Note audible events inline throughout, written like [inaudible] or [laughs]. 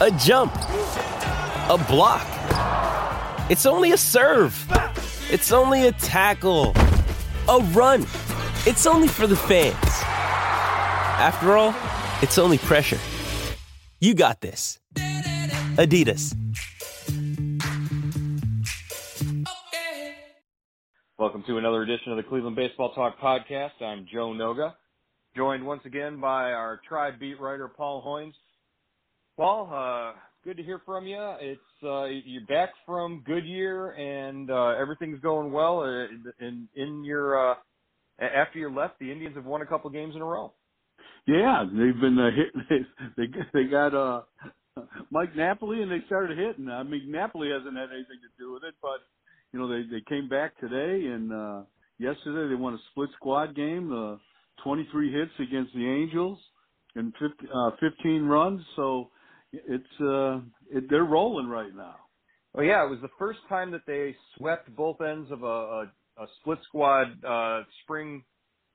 a jump, a block. It's only a serve. It's only a tackle, a run. It's only for the fans. After all, it's only pressure. You got this. Adidas. Welcome to another edition of the Cleveland Baseball Talk podcast. I'm Joe Noga, joined once again by our tribe beat writer Paul Hoynes. Paul, uh, good to hear from you. It's uh, you're back from Goodyear and uh, everything's going well. Uh, in in your uh, after you left, the Indians have won a couple games in a row. Yeah, they've been uh, hitting. [laughs] They they got uh, Mike Napoli and they started hitting. I mean, Napoli hasn't had anything to do with it, but you know, they they came back today and uh yesterday they won a split squad game, uh 23 hits against the Angels and 50, uh 15 runs, so it's uh it, they're rolling right now. Well, yeah, it was the first time that they swept both ends of a, a, a split squad uh spring,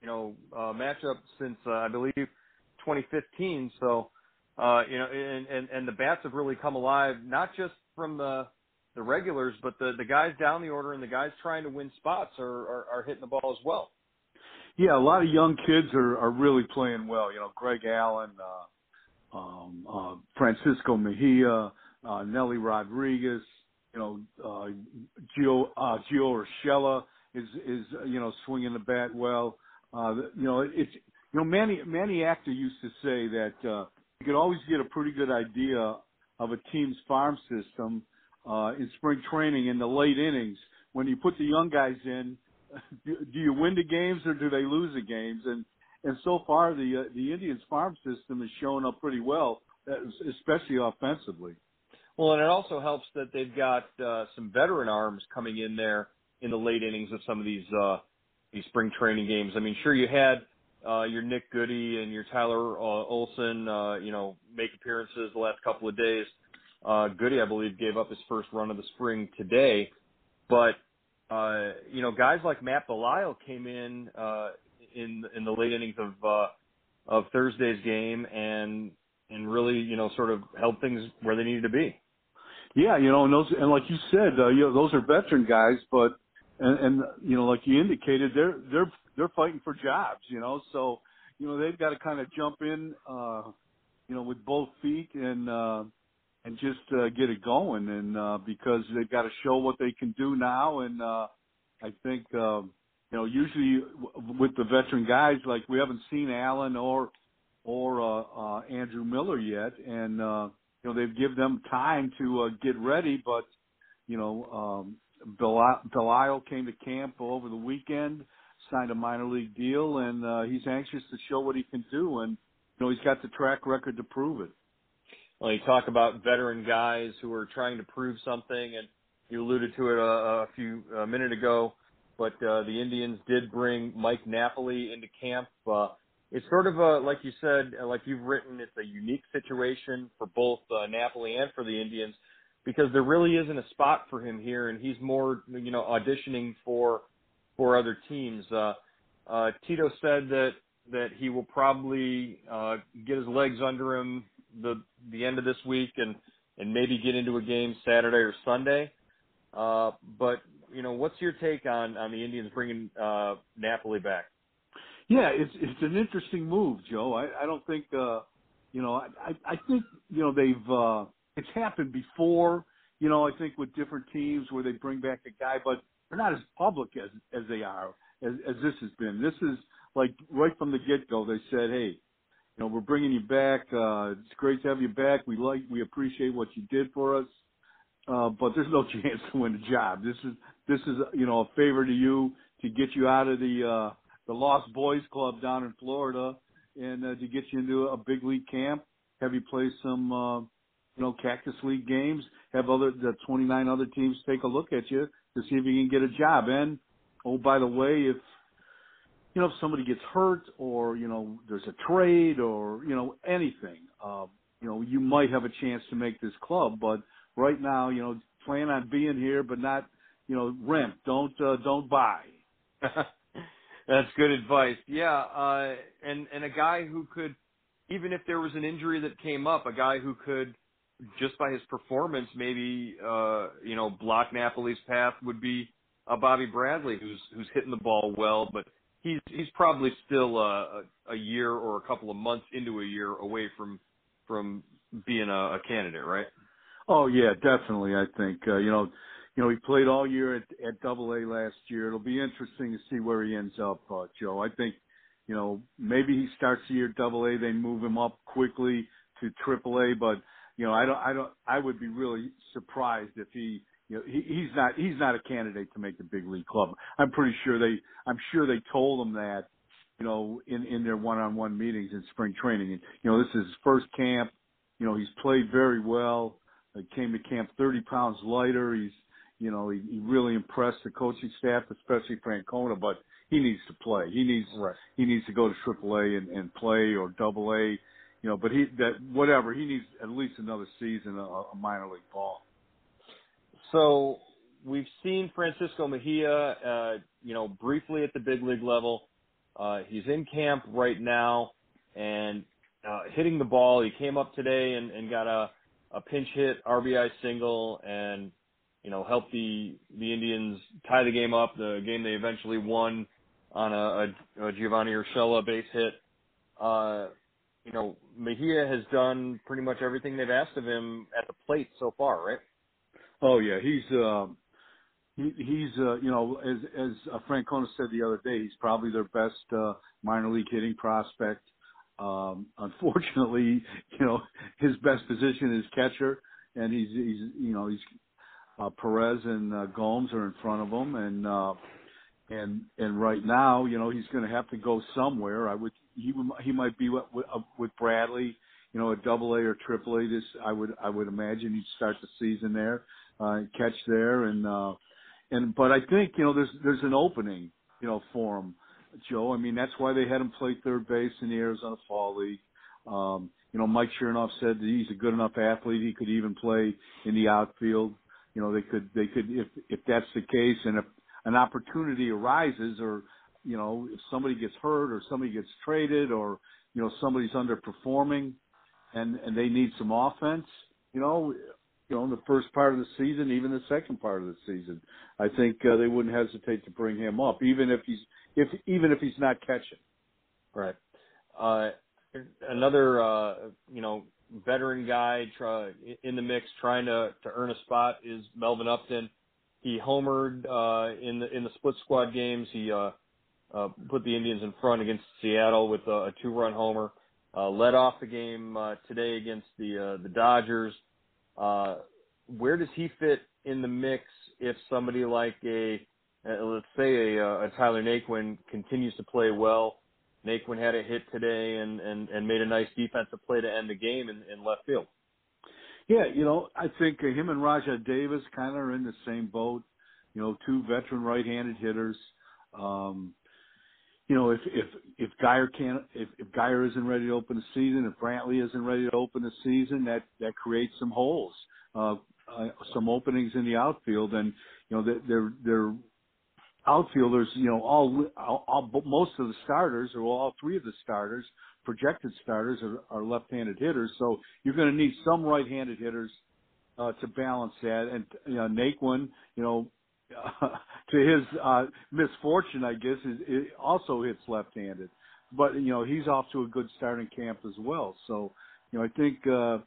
you know, uh matchup since uh, I believe 2015. So, uh you know, and and and the bats have really come alive not just from the the regulars, but the the guys down the order and the guys trying to win spots are are, are hitting the ball as well. Yeah, a lot of young kids are are really playing well. You know, Greg Allen, uh, um, uh, Francisco Mejia, uh, Nellie Rodriguez. You know, uh, Gio uh, Gio Urshela is is you know swinging the bat well. Uh, you know, it's you know Manny Manny Acta used to say that uh, you could always get a pretty good idea of a team's farm system uh, in spring training in the late innings when you put the young guys in. [laughs] Do, do you win the games or do they lose the games? And and so far the uh, the Indians farm system is showing up pretty well, especially offensively. Well, and it also helps that they've got uh, some veteran arms coming in there in the late innings of some of these uh, these spring training games. I mean, sure you had uh, your Nick Goody and your Tyler uh, Olson, uh, you know, make appearances the last couple of days. Uh, Goody, I believe, gave up his first run of the spring today, but uh, you know, guys like Matt Belisle came in uh, in in the late innings of uh, of Thursday's game and and really, you know, sort of held things where they needed to be. Yeah, you know, and those and like you said, uh, you know, those are veteran guys, but and, and you know, like you indicated, they're they're they're fighting for jobs, you know, so you know they've got to kind of jump in, uh, you know, with both feet and. uh and just uh, get it going. And uh, because they've got to show what they can do now, and uh, I think uh, you know usually with the veteran guys, like we haven't seen Allen or or uh, uh, Andrew Miller yet, and uh, you know they've given them time to uh, get ready. But you know, um, Belisle came to camp over the weekend, signed a minor league deal, and uh, he's anxious to show what he can do. And you know, he's got the track record to prove it. Well, you talk about veteran guys who are trying to prove something, and you alluded to it a, a few a minute ago. But uh, the Indians did bring Mike Napoli into camp. Uh, it's sort of a, like you said, like you've written, it's a unique situation for both uh, Napoli and for the Indians because there really isn't a spot for him here, and he's more, you know, auditioning for for other teams. Uh, uh, Tito said that that he will probably uh, get his legs under him the the end of this week and and maybe get into a game Saturday or Sunday. Uh, but you know, what's your take on on the Indians bringing uh, Napoli back? Yeah, it's it's an interesting move, Joe. I, I don't think uh, you know. I I think you know they've uh, it's happened before. You know, I think with different teams where they bring back a guy, but they're not as public as as they are as as this has been. This is like right from the get go. They said, hey, you know, we're bringing you back. Uh, it's great to have you back. We like, we appreciate what you did for us. Uh, but there's no [laughs] chance to win the job. This is, this is, you know, a favor to you to get you out of the, uh, the Lost Boys Club down in Florida and uh, to get you into a big league camp. have you play some, uh, you know, Cactus League games. Have other the 29 other teams take a look at you to see if you can get a job. And oh, by the way, if you know if somebody gets hurt or you know there's a trade or you know anything, uh, you know you might have a chance to make this club. But right now, you know, plan on being here, but not you know rent. Don't uh, don't buy. [laughs] That's good advice. Yeah, uh, and and a guy who could, even if there was an injury that came up, a guy who could, just by his performance, maybe uh, you know block Napoli's path would be uh, Bobby Bradley, who's who's hitting the ball well, but he's he's probably still uh, a, a year or a couple of months into a year away from from being a, a candidate, right? Oh yeah, definitely. I think uh, you know you know, he played all year at, at Double A last year. It'll be interesting to see where he ends up, uh, Joe. I think, you know, maybe he starts the year Double A, they move him up quickly to Triple A, but you know, I don't, I don't, I would be really surprised if he, you know, he, he's not, he's not a candidate to make the big league club. I'm pretty sure they, I'm sure they told him that, you know, in in their one-on-one meetings in spring training. And you know, this is his first camp. You know, he's played very well. He came to camp 30 pounds lighter. He's you know, he, he really impressed the coaching staff, especially Francona, but he needs to play. He needs right. he needs to go to Triple A and, and play or Double A, you know. But he that whatever he needs at least another season of, of minor league ball. So we've seen Francisco Mejia, uh, you know, briefly at the big league level. Uh, he's in camp right now and uh, hitting the ball. He came up today and, and got a, a pinch hit RBI single and you know, help the the Indians tie the game up. The game they eventually won on a, a, a Giovanny Urshela base hit. Uh, you know, Mejia has done pretty much everything they've asked of him at the plate so far, right? Oh yeah, he's um, he, he's uh, you know as as uh, Francona said the other day, he's probably their best uh, minor league hitting prospect. Um, unfortunately, [laughs] you know his best position is catcher, and he's he's you know he's uh, Perez and uh, Gomes are in front of him, and uh, and and right now, you know, he's going to have to go somewhere. I would he he might be with, uh, with Bradley, you know, a Double A or Triple A. This I would I would imagine he'd start the season there, uh, catch there, and uh, and but I think you know there's there's an opening, you know, for him, Joe. I mean that's why they had him play third base in the Arizona Fall League. Um, you know, Mike Chernoff said that he's a good enough athlete he could even play in the outfield you know, they could, they could, if, if that's the case and if an opportunity arises or, you know, if somebody gets hurt or somebody gets traded or, you know, somebody's underperforming and, and they need some offense, you know, you know, in the first part of the season, even the second part of the season, I think uh, they wouldn't hesitate to bring him up, even if he's, if, even if he's not catching. Right. Uh, another, uh, you know, veteran guy try, in the mix trying to, to earn a spot is Melvin Upton. He homered uh, in the in the split squad games. He uh, uh, put the Indians in front against Seattle with a, a two-run homer. Uh, led off the game uh, today against the uh, the Dodgers. Uh, where does he fit in the mix if somebody like a uh, let's say a, a Tyler Naquin continues to play well? Naquin had a hit today and, and, and made a nice defensive play to end the game in, in left field. Yeah, you know, I think uh, him and Rajai Davis kind of are in the same boat. You know, two veteran right-handed hitters. Um, you know, if if if Guyer can't, if, if Guyer isn't ready to open the season, if Brantley isn't ready to open the season, that that creates some holes, uh, uh, some openings in the outfield, and you know they're they're outfielders, you know, all, all, all most of the starters, or all three of the starters, projected starters, are, are left-handed hitters. So you're going to need some right-handed hitters uh, to balance that. And you know, Naquin, you know, uh, [laughs] to his uh, misfortune, I guess, is, it also hits left-handed. But you know, he's off to a good start in camp as well. So you know, I think uh,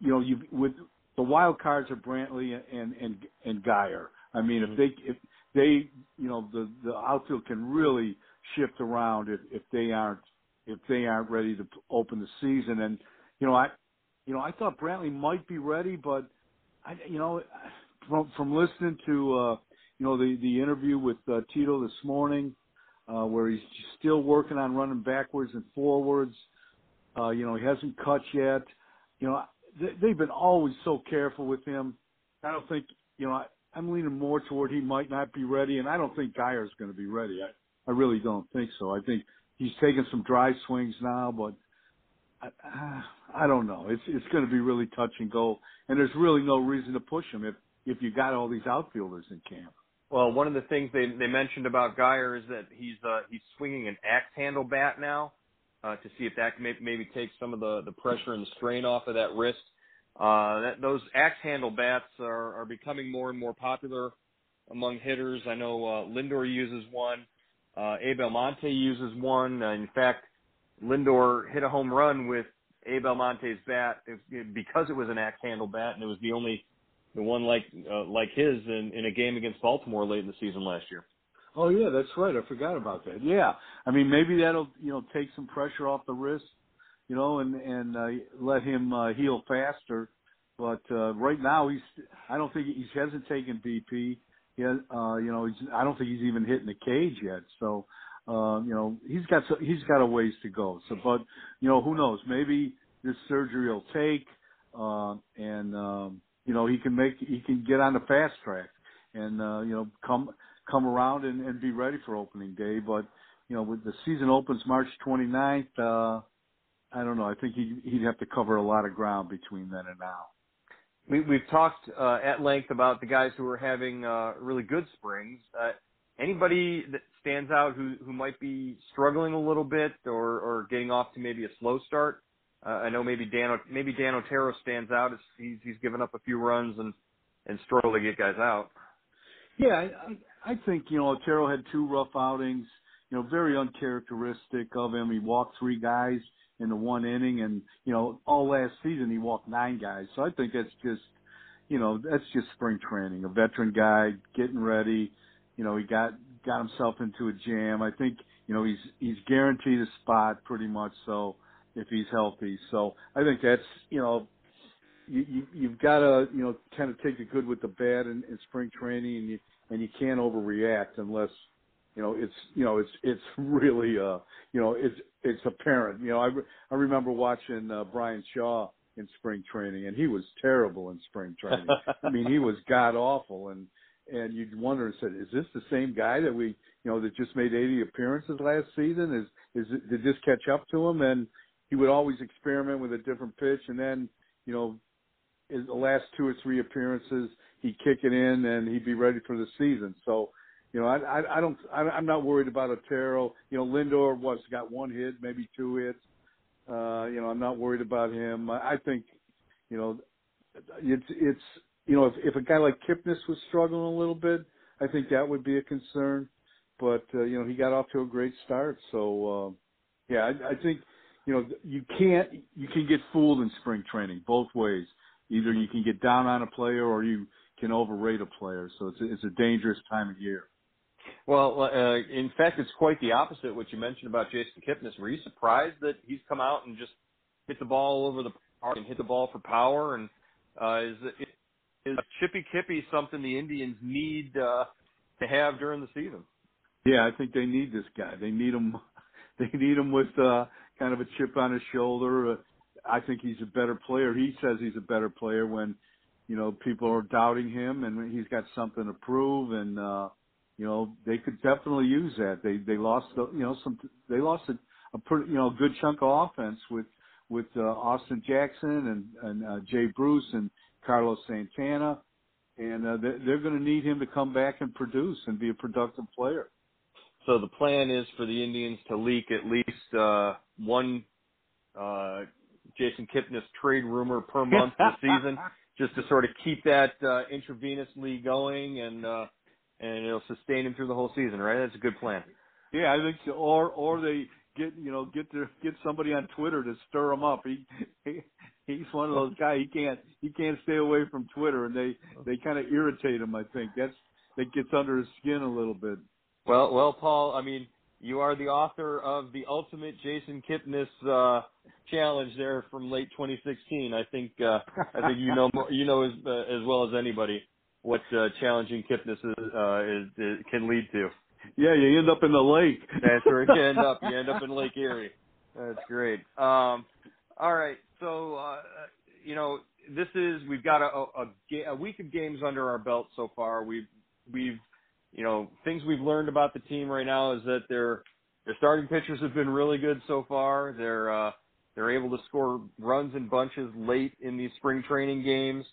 you know, you with the wild cards are Brantley and and and Guyer. I mean, if they if they, you know, the the outfield can really shift around if if they aren't if they aren't ready to open the season. And you know, I, you know, I thought Brantley might be ready, but I, you know, from from listening to uh, you know the the interview with uh, Tito this morning, uh, where he's still working on running backwards and forwards. Uh, you know, he hasn't cut yet. You know, they, they've been always so careful with him. I don't think, you know, I, I'm leaning more toward he might not be ready, and I don't think Guyer's going to be ready. I, I really don't think so. I think he's taking some dry swings now, but I, I don't know. It's it's going to be really touch and go, and there's really no reason to push him if if you got all these outfielders in camp. Well, one of the things they they mentioned about Geyer is that he's uh, he's swinging an axe handle bat now uh, to see if that can maybe, maybe take some of the the pressure and the strain off of that wrist. Uh, that, those axe handle bats are, are becoming more and more popular among hitters. I know uh, Lindor uses one. Uh, Abe Almonte uses one. Uh, in fact, Lindor hit a home run with Abe Almonte's bat because it was an axe handle bat, and it was the only the one like uh, like his in, in a game against Baltimore late in the season last year. Oh yeah, that's right. I forgot about that. Yeah, I mean maybe that'll you know take some pressure off the wrist, you know, and and uh, let him uh, heal faster. But uh, right now he's I don't think he hasn't taken BP. He has, uh, you know, he's, I don't think he's even hitting the cage yet. So uh, you know, he's got so, he's got a ways to go. So, but you know, who knows? Maybe this surgery will take, uh, and um, you know, he can make he can get on the fast track, and uh, you know, come come around and, and be ready for opening day. But you know, with the season opens March 29th, uh, I don't know. I think he he'd have to cover a lot of ground between then and now. We, we've talked uh, at length about the guys who are having uh, really good springs. Uh, anybody that stands out who who might be struggling a little bit or or getting off to maybe a slow start? Uh, I know maybe Dan maybe Dan Otero stands out as he's he's given up a few runs and and struggled to get guys out. Yeah, I, I think you know Otero had two rough outings. You know, very uncharacteristic of him. He walked three guys in the one inning, and you know all last season he walked nine guys. So I think that's just you know that's just spring training. A veteran guy getting ready you know, he got got himself into a jam. I think, you know, he's he's guaranteed a spot pretty much so if he's healthy. So I think that's, you know, you, you you've got to, you know, kind of take the good with the bad in, in spring training and you and you can't overreact unless you know it's you know it's it's really uh you know it's it's apparent you know i re- i remember watching uh, bryan shaw in spring training and he was terrible in spring training i mean he was [laughs] god awful and and you'd wonder and said, is this the same guy that we, you know, that just made 80 appearances last season? Is is it, did this catch up to him? And he would always experiment with a different pitch, and then, you know, in the last two or three appearances, he'd kick it in and he'd be ready for the season. So, you know, I I, I don't I, I'm not worried about Otero. You know, Lindor was got one hit, maybe two hits. Uh, you know, I'm not worried about him. I, I think, you know, it's it's you know, if, if a guy like Kipnis was struggling a little bit, I think that would be a concern. But uh, you know, he got off to a great start. So uh, yeah, I, I think you know you can't you can get fooled in spring training both ways. Either you can get down on a player or you can overrate a player. So it's it's a dangerous time of year. Well, uh, in fact, it's quite the opposite. What you mentioned about Jason Kipnis. Were you surprised that he's come out and just hit the ball over the park and hit the ball for power? And uh, is is Chippy Kippy something the Indians need uh, to have during the season? Yeah, I think they need this guy. They need him. [laughs] They need him with uh, kind of a chip on his shoulder. Uh, I think he's a better player. He says he's a better player when you know people are doubting him, and he's got something to prove. And uh, you know they could definitely use that. They they lost the, you know some they lost a, a pretty you know good chunk of offense with with uh, Austin Jackson and and uh, Jay Bruce and Carlos Santana, and uh, they're, they're going to need him to come back and produce and be a productive player. So the plan is for the Indians to leak at least uh, one uh, Jason Kipnis trade rumor per month this season, [laughs] just to sort of keep that uh, intravenously going, and uh, and it'll sustain him through the whole season, right? That's a good plan. Yeah, I think so. Or or they get you know get to get somebody on Twitter to stir him up. He, he he's one of those guys. He can't he can't stay away from Twitter, and they they kind of irritate him. I think that's that gets under his skin a little bit. Well, well, Paul. I mean, you are the author of the ultimate Jason Kipnis uh, challenge there from late 2016. I think uh, I think you know more, you know as uh, as well as anybody what uh, challenging Kipnis is, uh, is, is can lead to. Yeah, you end up in the lake. That's where you end up. You end up in Lake Erie. [laughs] That's great. Um, All right. So, uh, you know, this is we've got a, a, a week of games under our belt so far. We've we've you know things we've learned about the team right now is that their their starting pitchers have been really good so far. They're uh, they're able to score runs in bunches late in these spring training games.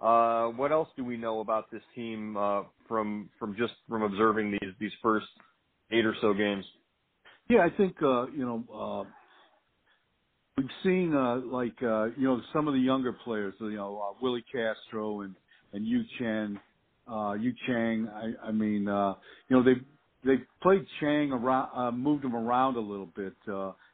Uh, what else do we know about this team uh, from from just from observing these these first eight or so games? Yeah, I think uh, you know uh, we've seen uh, like uh, you know some of the younger players, you know uh, Willi Castro and and Yu Chen, uh, Yu Chang. I, I mean, uh, you know they they played Chang around, uh, moved him around a little bit.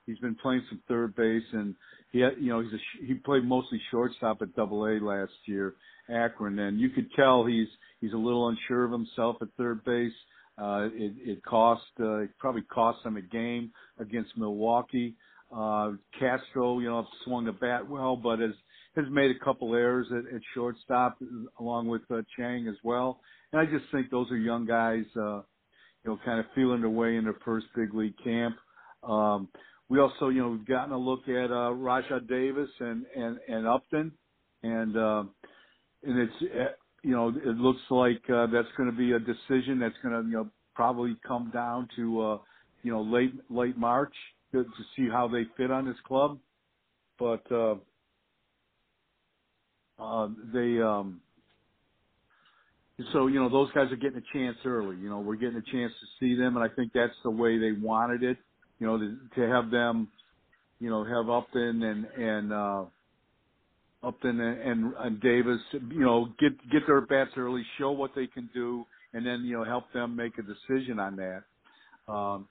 He's been playing some third base, and he you know he's a, he played mostly shortstop at Double A last year, Akron, and you could tell he's he's a little unsure of himself at third base. Uh, it, it cost uh, it probably cost him a game against Milwaukee. Uh, Castro, you know, swung the bat well, but has has made a couple errors at, at shortstop along with uh, Chang as well. And I just think those are young guys, uh, you know, kind of feeling their way in their first big league camp. Um, we also, you know, we've gotten a look at uh, Rajai Davis and and and Upton, and uh, and it's uh, you know it looks like uh, that's going to be a decision that's going to you know probably come down to uh, you know late late March to, to see how they fit on this club. But uh, uh, they um, so you know those guys are getting a chance early. You know we're getting a chance to see them, and I think that's the way they wanted it. You know to, to have them, you know, have Upton and and uh, Upton and, and, and Davis, you know, get get their bats early, show what they can do, and then you know help them make a decision on that. Um,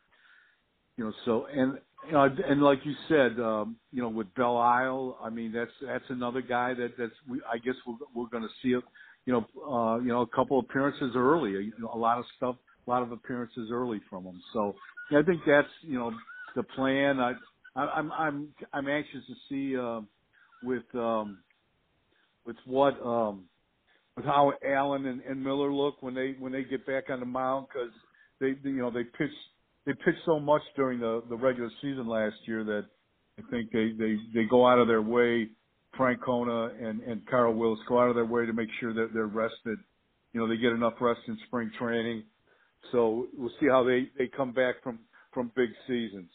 you know, so and you know, and like you said, um, you know, with Belisle, I mean, that's that's another guy that that's we I guess we're we're going to see, you know, uh, you know, a couple appearances early, you know, a lot of stuff, a lot of appearances early from him. So I think that's you know the plan. I, I I'm I'm I'm anxious to see uh, with um, with what um, with how Allen and, and Miller look when they when they get back on the mound because they you know they pitched they pitched so much during the the regular season last year that I think they they they go out of their way. Francona and and Carl Willis go out of their way to make sure that they're rested. You know, they get enough rest in spring training. So we'll see how they they come back from from big seasons.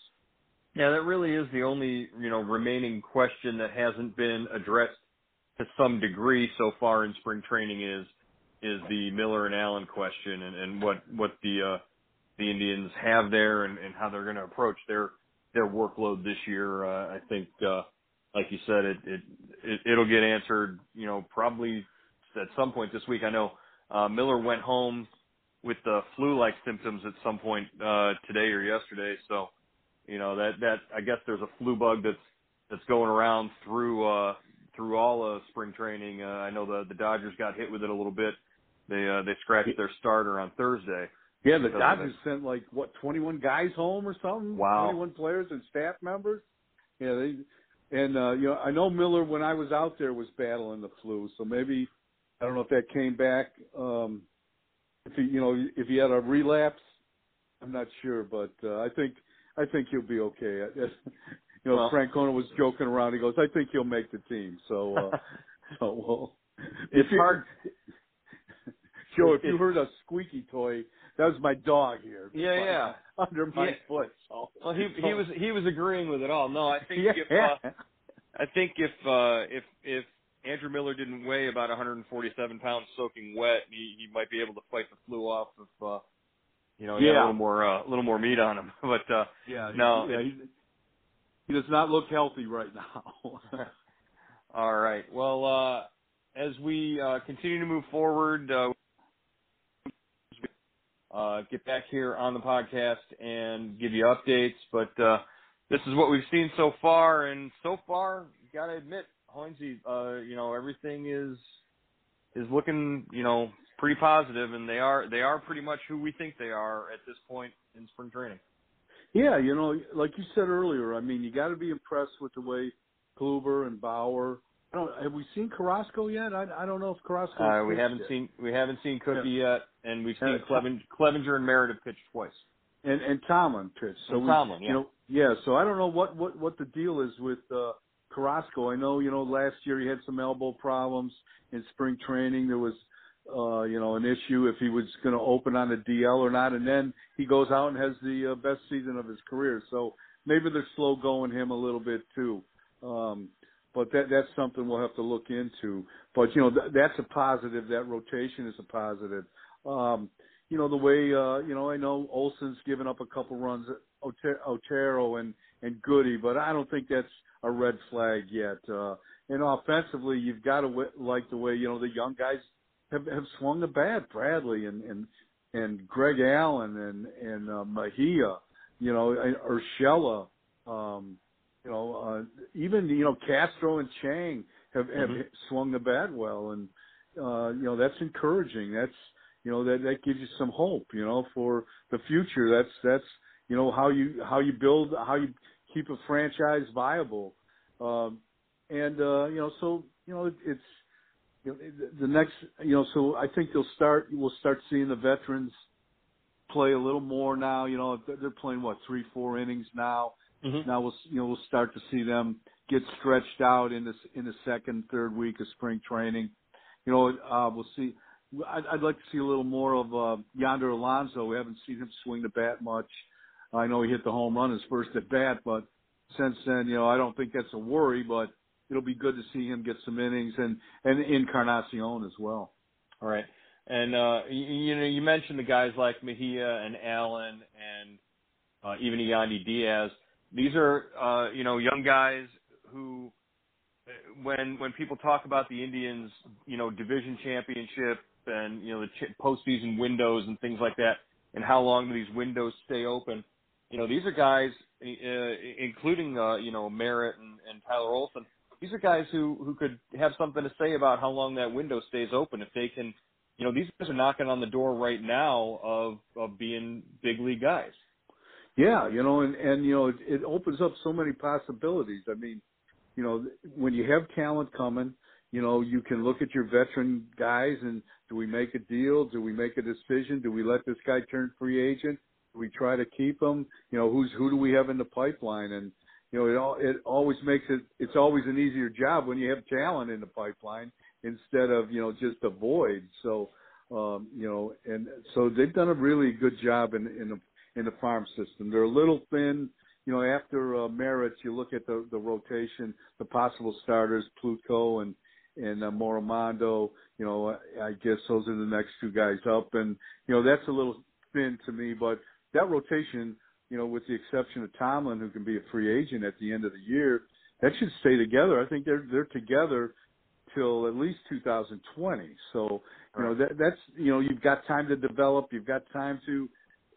Yeah, that really is the only you know remaining question that hasn't been addressed to some degree so far in spring training is is the Miller and Allen question and, and what what the uh, the Indians have there and, and how they're going to approach their their workload this year. Uh, I think, uh, like you said, it, it it it'll get answered. You know, probably at some point this week. I know uh, Miller went home with the flu-like symptoms at some point uh, today or yesterday. So, you know that that I guess there's a flu bug that's that's going around through uh, through all of spring training. Uh, I know the the Dodgers got hit with it a little bit. They uh, they scratched their starter on Thursday. Yeah, the Dodgers sent like what 21 guys home or something. Wow. 21 players and staff members. Yeah, they and uh you know I know Miller when I was out there was battling the flu, so maybe I don't know if that came back. Um if he you know if he had a relapse, I'm not sure, but uh, I think I think he'll be okay. [laughs] you know, well, Francona was joking around. He goes, "I think he'll make the team." So, uh, [laughs] so well, it's hard. [laughs] Joe, if you heard a squeaky toy, that was my dog here. Yeah, yeah. Under my yeah. foot. So. Well, he he was he was agreeing with it all. No, I think yeah. if uh, I think if uh, if if Andrew Miller didn't weigh about 147 pounds soaking wet, he he might be able to fight the flu off if uh, you know he yeah. had a little more uh, a little more meat on him. [laughs] But uh, yeah, no, yeah, he, he does not look healthy right now. [laughs] all right. Well, uh, as we uh, continue to move forward. Uh, uh, get back here on the podcast and give you updates. But uh, this is what we've seen so far, and so far, you got to admit, Hoynesy, uh, you know, everything is is looking, you know, pretty positive, and they are they are pretty much who we think they are at this point in spring training. Yeah, you know, like you said earlier, I mean, you got to be impressed with the way Kluber and Bauer I don't, have we seen Carrasco yet? I, I don't know if Carrasco. Uh, we haven't yet. seen we haven't seen Cookie yeah. yet, and we've seen Uh, Cleven, Clevinger and Meredith pitch twice. And and Tomlin pitched. So And we, Tomlin, yeah. you know, yeah. So I don't know what what what the deal is with uh Carrasco. I know, you know, last year he had some elbow problems in spring training. There was, uh, you know, an issue if he was going to open on the DL or not, and then he goes out and has the uh, best season of his career. So maybe they're slow going him a little bit too. Um, but that that's something we'll have to look into. But you know, th- that's a positive. That rotation is a positive. Um, you know, the way uh, you know, I know Olson's given up a couple runs, Otero and and Goody, but I don't think that's a red flag yet. Uh, and offensively, you've got to w- like the way you know the young guys have have swung the bat. Bradley and and and Greg Allen and and uh, Mejia, you know, Urshela. Um, you know, uh, even you know Castro and Chang have have mm-hmm. swung the bat well, and uh, you know that's encouraging. That's you know that that gives you some hope. You know, for the future. That's that's you know how you how you build how you keep a franchise viable, um, and uh, you know so you know it, it's you know, the next you know so I think they'll start we'll start seeing the veterans play a little more now. You know they're playing what three four innings now Mm-hmm. Now we'll you know we'll start to see them get stretched out in this in the second third week of spring training. You know uh, we'll see. I'd, I'd like to see a little more of uh, Yonder Alonso. We haven't seen him swing the bat much. I know he hit the home run his first at bat, but since then, you know, I don't think that's a worry. But it'll be good to see him get some innings and and Encarnacion as well. All right, and uh, you, you know, you mentioned the guys like Mejia and Allen and uh, even Yandy Diaz. These are uh, you know young guys who, when when people talk about the Indians, you know division championship and you know the ch- postseason windows and things like that, and how long do these windows stay open? You know these are guys, uh, including uh, you know Merritt and, and Tyler Olson. These are guys who who could have something to say about how long that window stays open if they can. You know these guys are knocking on the door right now of of being big league guys. Yeah, you know, and and you know, it, it opens up so many possibilities. I mean, you know, when you have talent coming, you know, you can look at your veteran guys and do we make a deal? Do we make a decision? Do we let this guy turn free agent? We try to keep them. You know, who's who do we have in the pipeline? And you know, it all it always makes it it's always an easier job when you have talent in the pipeline instead of you know just a void. So um, you know, and so they've done a really good job in in the in the farm system. They're a little thin. You know, after uh, you look at the the rotation, the possible starters, Plutko and and uh, Morimando. You know, I guess those are the next two guys up, and you know that's a little thin to me. But that rotation, you know, with the exception of Tomlin, who can be a free agent at the end of the year, that should stay together. I think they're they're together till at least 2020. So you know that that's you know you've got time to develop, you've got time to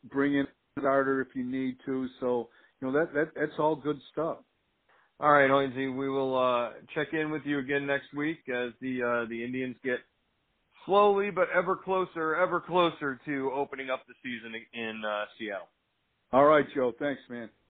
bring in starter if you need to. So you know that that that's all good stuff. All right, Hoynesy, we will uh, check in with you again next week as the uh, the Indians get slowly but ever closer, ever closer to opening up the season in uh, Seattle. All right, Joe. Thanks, man.